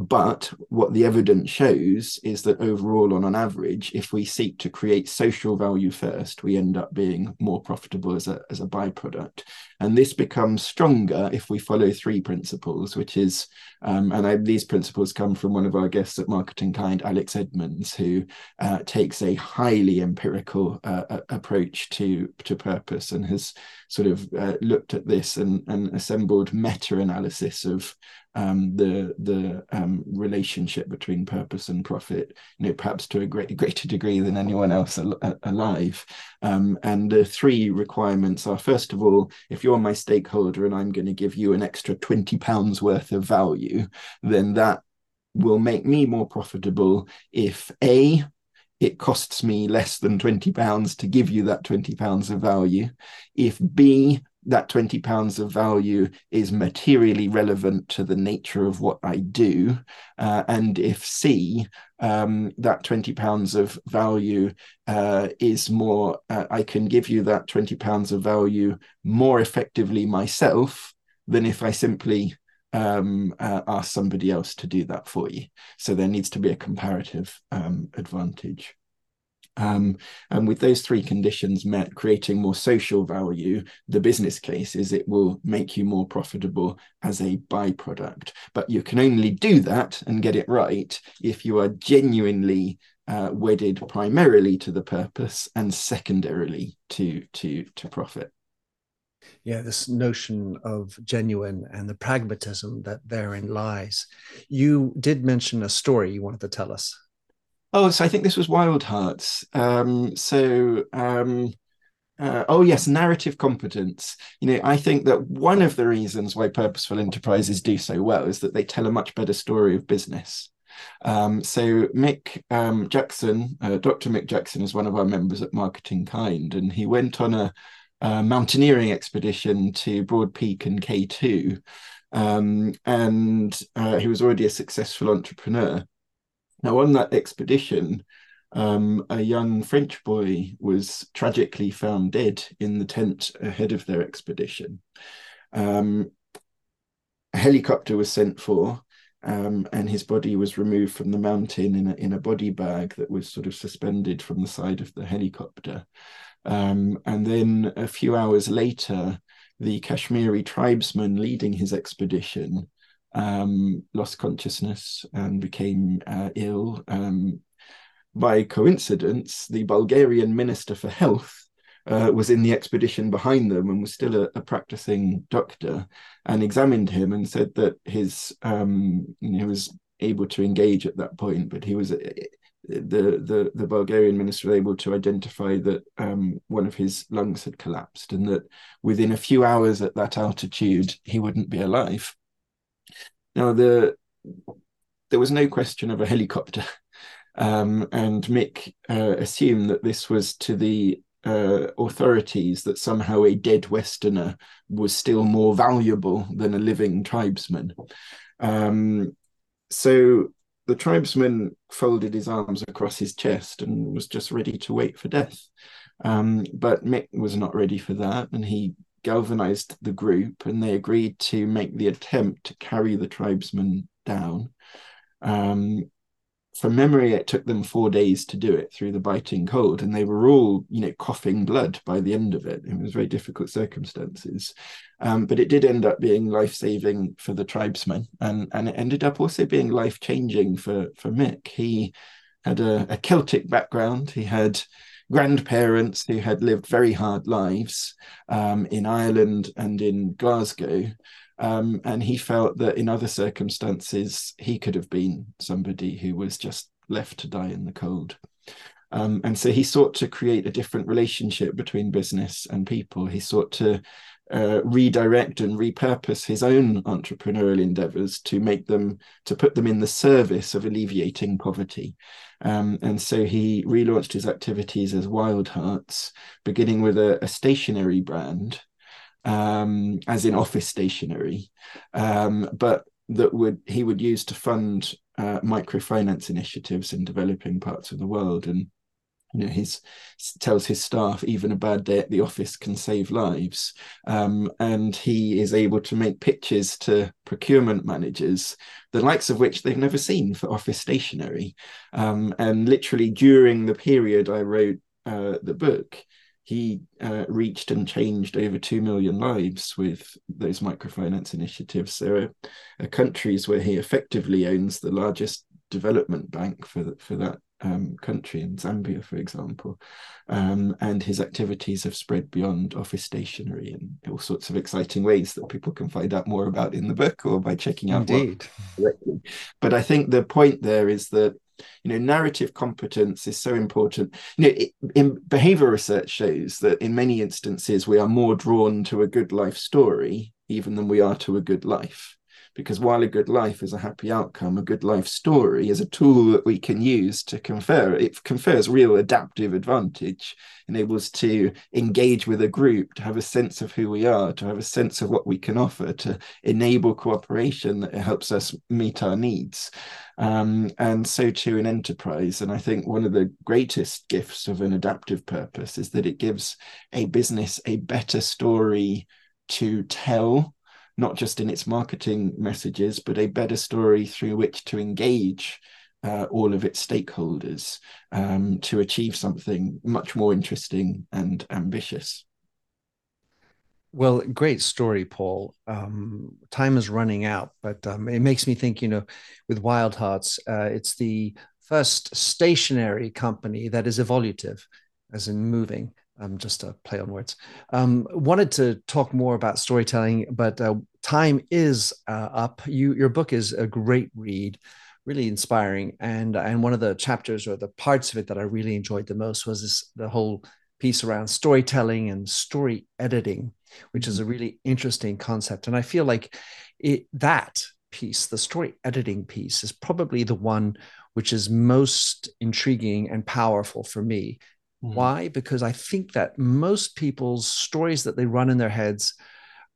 But what the evidence shows is that overall, on an average, if we seek to create social value first, we end up being more profitable as a, as a byproduct. And this becomes stronger if we follow three principles, which is, um, and I, these principles come from one of our guests at Marketing Kind, Alex Edmans, who uh, takes a highly empirical uh, approach to, to purpose and has sort of uh, looked at this and, and assembled meta analysis of um, the the um, relationship between purpose and profit, you know, perhaps to a great, greater degree than anyone else al- alive. Um, and the three requirements are: first of all, if you're my stakeholder and I'm going to give you an extra twenty pounds worth of value, then that will make me more profitable if a it costs me less than 20 pounds to give you that 20 pounds of value if b that 20 pounds of value is materially relevant to the nature of what I do. Uh, and if C, um, that 20 pounds of value uh, is more, uh, I can give you that 20 pounds of value more effectively myself than if I simply um, uh, ask somebody else to do that for you. So there needs to be a comparative um, advantage. Um, and with those three conditions met, creating more social value, the business case is it will make you more profitable as a byproduct. But you can only do that and get it right if you are genuinely uh, wedded primarily to the purpose and secondarily to to to profit. Yeah, this notion of genuine and the pragmatism that therein lies. You did mention a story you wanted to tell us. Oh, so I think this was Wild Hearts. Um, so, um, uh, oh yes, narrative competence. You know, I think that one of the reasons why purposeful enterprises do so well is that they tell a much better story of business. Um, so Mick um, Jackson, uh, Dr. Mick Jackson, is one of our members at Marketing Kind, and he went on a, a mountaineering expedition to Broad Peak and K2, um, and uh, he was already a successful entrepreneur. Now, on that expedition, um, a young French boy was tragically found dead in the tent ahead of their expedition. Um, a helicopter was sent for, um, and his body was removed from the mountain in a, in a body bag that was sort of suspended from the side of the helicopter. Um, and then a few hours later, the Kashmiri tribesman leading his expedition um, lost consciousness and became uh, ill. Um, by coincidence, the Bulgarian Minister for Health uh, was in the expedition behind them and was still a, a, practicing doctor and examined him and said that his um, he was able to engage at that point, but he was. The, the the Bulgarian minister was able to identify that um, one of his lungs had collapsed and that within a few hours at that altitude he wouldn't be alive. Now, the there was no question of a helicopter, um, and Mick uh, assumed that this was to the uh, authorities that somehow a dead Westerner was still more valuable than a living tribesman. Um, so the tribesman folded his arms across his chest and was just ready to wait for death. Um, but Mick was not ready for that, and he galvanized the group and they agreed to make the attempt to carry the tribesmen down. Um, from memory, it took them four days to do it through the biting cold, and they were all, you know, coughing blood by the end of it. It was very difficult circumstances, um, but it did end up being life saving for the tribesmen, and and it ended up also being life changing for for Mick. He had a, a Celtic background. He had grandparents who had lived very hard lives um, in Ireland and in Glasgow. Um, and he felt that in other circumstances, he could have been somebody who was just left to die in the cold. Um, and so he sought to create a different relationship between business and people. He sought to uh, redirect and repurpose his own entrepreneurial endeavors to make them to put them in the service of alleviating poverty um, and so he relaunched his activities as wild hearts beginning with a, a stationery brand um, as in office stationery um, but that would he would use to fund uh, microfinance initiatives in developing parts of the world. And you know his tells his staff even a bad day at the office can save lives. Um, and he is able to make pitches to procurement managers the likes of which they've never seen for office stationery. Um, and literally during the period i wrote uh, the book he uh, reached and changed over 2 million lives with those microfinance initiatives. There are, are countries where he effectively owns the largest development bank for for that um, country in Zambia, for example. Um, and his activities have spread beyond office stationery in all sorts of exciting ways that people can find out more about in the book or by checking out. Indeed. But I think the point there is that you know narrative competence is so important you know it, in behavior research shows that in many instances we are more drawn to a good life story even than we are to a good life because while a good life is a happy outcome, a good life story is a tool that we can use to confer. It confers real adaptive advantage, enables to engage with a group, to have a sense of who we are, to have a sense of what we can offer, to enable cooperation that helps us meet our needs. Um, and so too in enterprise. And I think one of the greatest gifts of an adaptive purpose is that it gives a business a better story to tell not just in its marketing messages, but a better story through which to engage uh, all of its stakeholders um, to achieve something much more interesting and ambitious. Well, great story, Paul. Um, time is running out, but um, it makes me think, you know, with Wild Hearts, uh, it's the first stationary company that is evolutive, as in moving um, just a play on words. Um, wanted to talk more about storytelling, but uh, time is uh, up. You, your book is a great read, really inspiring, and and one of the chapters or the parts of it that I really enjoyed the most was this the whole piece around storytelling and story editing, which is a mm-hmm. really interesting concept. And I feel like it that piece, the story editing piece, is probably the one which is most intriguing and powerful for me Mm-hmm. Why? Because I think that most people's stories that they run in their heads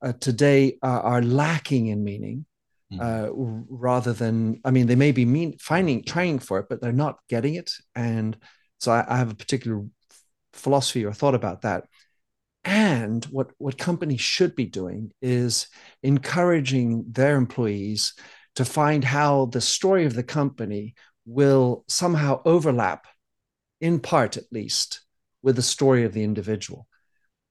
uh, today are, are, lacking in meaning. Mm-hmm. Uh, rather than, I mean, they may be mean, finding, trying for it, but they're not getting it. And so I, I have a particular philosophy or thought about that. And what, what companies should be doing is encouraging their employees to find how the story of the company will somehow overlap in part at least, with the story of the individual.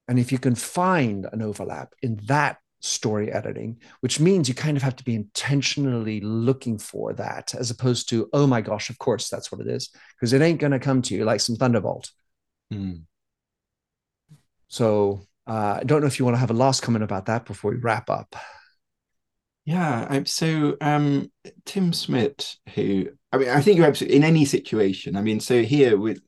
And if you can find an overlap in that story editing, which means you kind of have to be intentionally looking for that as opposed to, oh my gosh, of course that's what it is, because it ain't going to come to you like some thunderbolt. Mm. So uh, I don't know if you want to have a last comment about that before we wrap up. Yeah, I'm so um, Tim Smit, who I mean, I think you're absolutely in any situation. I mean, so here with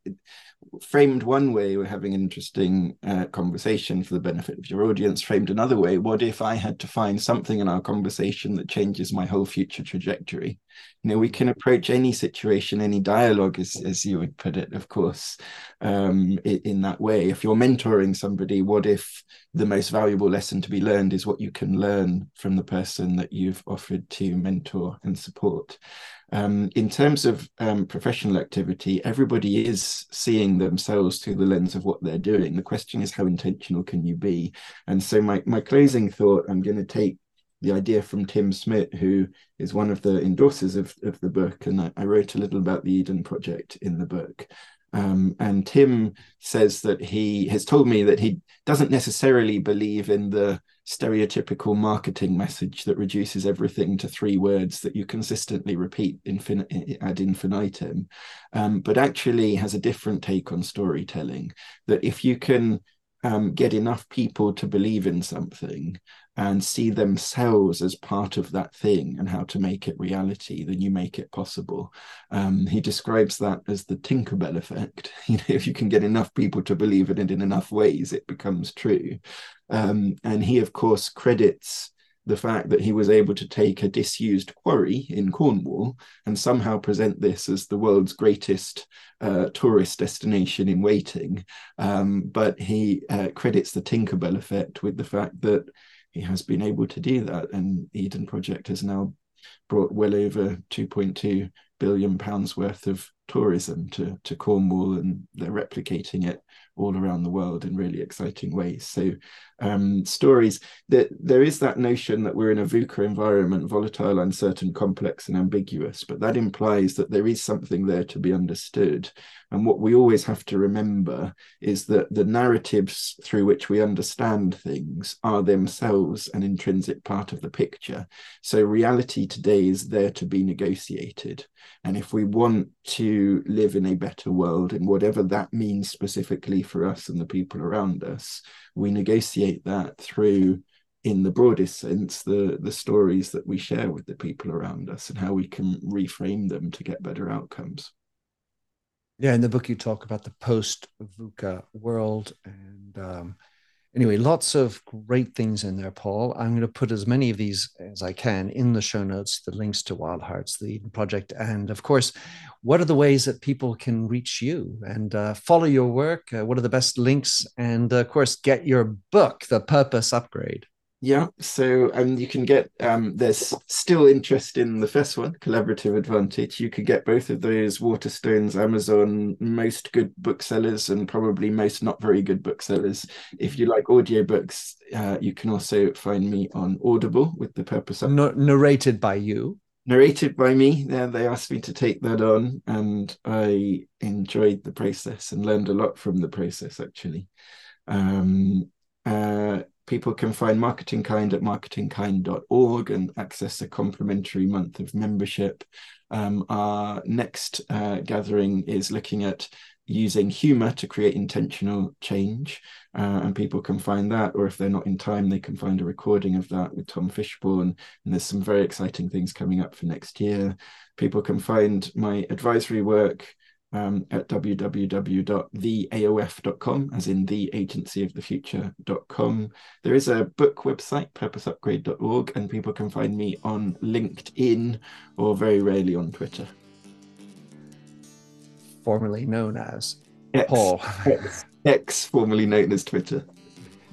framed one way, we're having an interesting uh, conversation for the benefit of your audience. Framed another way, what if I had to find something in our conversation that changes my whole future trajectory? You know, we can approach any situation, any dialogue, as, as you would put it, of course, um, in, in that way. If you're mentoring somebody, what if the most valuable lesson to be learned is what you can learn from the person that you've offered to mentor and support? Um, in terms of um, professional activity, everybody is seeing themselves through the lens of what they're doing. The question is, how intentional can you be? And so, my my closing thought, I'm going to take the idea from Tim Smit, who is one of the endorsers of, of the book, and I, I wrote a little about the Eden Project in the book. Um, and Tim says that he has told me that he doesn't necessarily believe in the stereotypical marketing message that reduces everything to three words that you consistently repeat infin- ad infinitum, um, but actually has a different take on storytelling. That if you can um, get enough people to believe in something and see themselves as part of that thing and how to make it reality, then you make it possible. Um, he describes that as the Tinkerbell effect. You know, if you can get enough people to believe in it in enough ways, it becomes true. Um, and he, of course, credits the fact that he was able to take a disused quarry in Cornwall and somehow present this as the world's greatest uh, tourist destination in waiting. Um, but he uh, credits the Tinkerbell effect with the fact that he has been able to do that. And Eden Project has now brought well over 2.2 billion pounds worth of tourism to, to Cornwall, and they're replicating it all around the world in really exciting ways. So um, stories that there is that notion that we're in a VUCA environment, volatile, uncertain, complex, and ambiguous, but that implies that there is something there to be understood. And what we always have to remember is that the narratives through which we understand things are themselves an intrinsic part of the picture. So reality today is there to be negotiated. And if we want to live in a better world, and whatever that means specifically for us and the people around us, we negotiate that through in the broadest sense the the stories that we share with the people around us and how we can reframe them to get better outcomes. Yeah in the book you talk about the post VUCA world and um, anyway, lots of great things in there, Paul. I'm going to put as many of these as I can in the show notes, the links to Wild Hearts, the Eden Project, and of course, what are the ways that people can reach you and uh, follow your work? Uh, what are the best links? And uh, of course, get your book, The Purpose Upgrade. Yeah, so um, you can get um, there's still interest in the first one, collaborative advantage. You could get both of those Waterstones, Amazon, most good booksellers, and probably most not very good booksellers. If you like audiobooks, uh, you can also find me on Audible with the purpose of narrated by you. Narrated by me. Yeah, they asked me to take that on, and I enjoyed the process and learned a lot from the process actually. Um, uh, people can find Marketing Kind at marketingkind.org and access a complimentary month of membership. Um, our next uh, gathering is looking at using humor to create intentional change. Uh, and people can find that, or if they're not in time, they can find a recording of that with Tom Fishburne. And there's some very exciting things coming up for next year. People can find my advisory work um, at www.theaof.com, as in the agency of the future.com. There is a book website, purposeupgrade.org, and people can find me on LinkedIn or very rarely on Twitter. Formerly known as X, Paul. X, X, formerly known as Twitter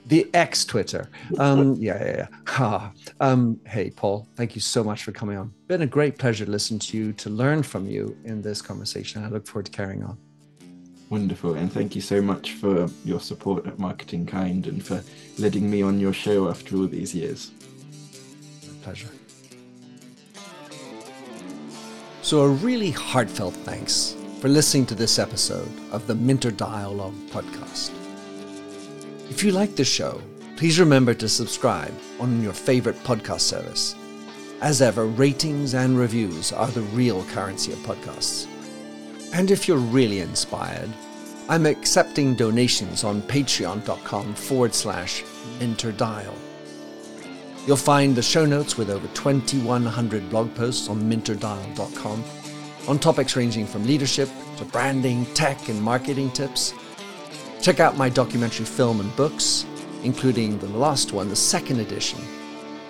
the X Twitter. Um, yeah, yeah, yeah. Ha. Um, hey, Paul, thank you so much for coming on. Been a great pleasure to listen to you, to learn from you in this conversation. I look forward to carrying on. Wonderful. And thank you so much for your support at Marketing Kind and for letting me on your show after all these years. My pleasure. So, a really heartfelt thanks for listening to this episode of the Minter Dialogue podcast. If you like the show, please remember to subscribe on your favorite podcast service. As ever, ratings and reviews are the real currency of podcasts. And if you're really inspired, I'm accepting donations on patreon.com forward slash minterdial. You'll find the show notes with over 2,100 blog posts on minterdial.com on topics ranging from leadership to branding, tech, and marketing tips Check out my documentary film and books, including the last one, the second edition,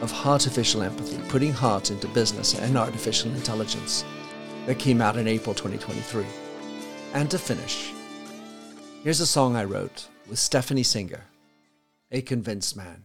of Heartificial Empathy Putting Heart into Business and Artificial Intelligence that came out in April 2023. And to finish, here's a song I wrote with Stephanie Singer, A Convinced Man.